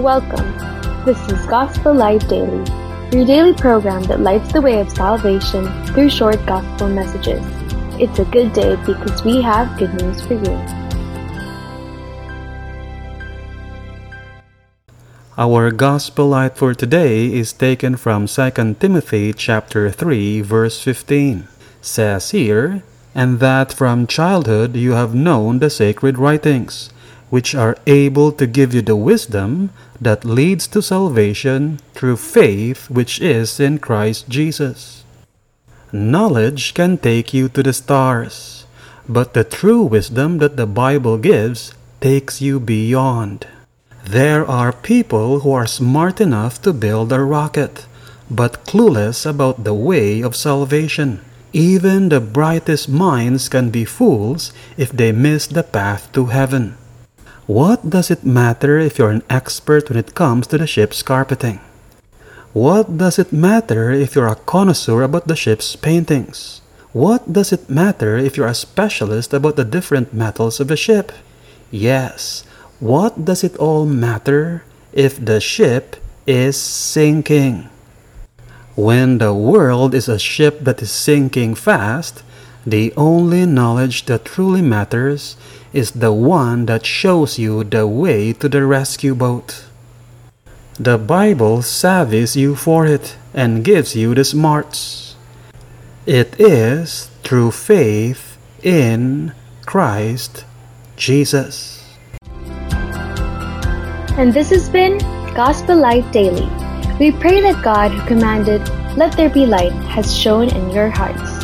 Welcome. This is Gospel Light Daily, your daily program that lights the way of salvation through short gospel messages. It's a good day because we have good news for you. Our gospel light for today is taken from 2 Timothy chapter 3 verse 15. Says here, and that from childhood you have known the sacred writings, which are able to give you the wisdom that leads to salvation through faith which is in Christ Jesus. Knowledge can take you to the stars, but the true wisdom that the Bible gives takes you beyond. There are people who are smart enough to build a rocket, but clueless about the way of salvation. Even the brightest minds can be fools if they miss the path to heaven. What does it matter if you're an expert when it comes to the ship's carpeting? What does it matter if you're a connoisseur about the ship's paintings? What does it matter if you're a specialist about the different metals of the ship? Yes, what does it all matter if the ship is sinking? When the world is a ship that is sinking fast, the only knowledge that truly matters is the one that shows you the way to the rescue boat. The Bible savies you for it and gives you the smarts. It is through faith in Christ Jesus. And this has been Gospel Light Daily. We pray that God, who commanded, Let there be light, has shone in your hearts.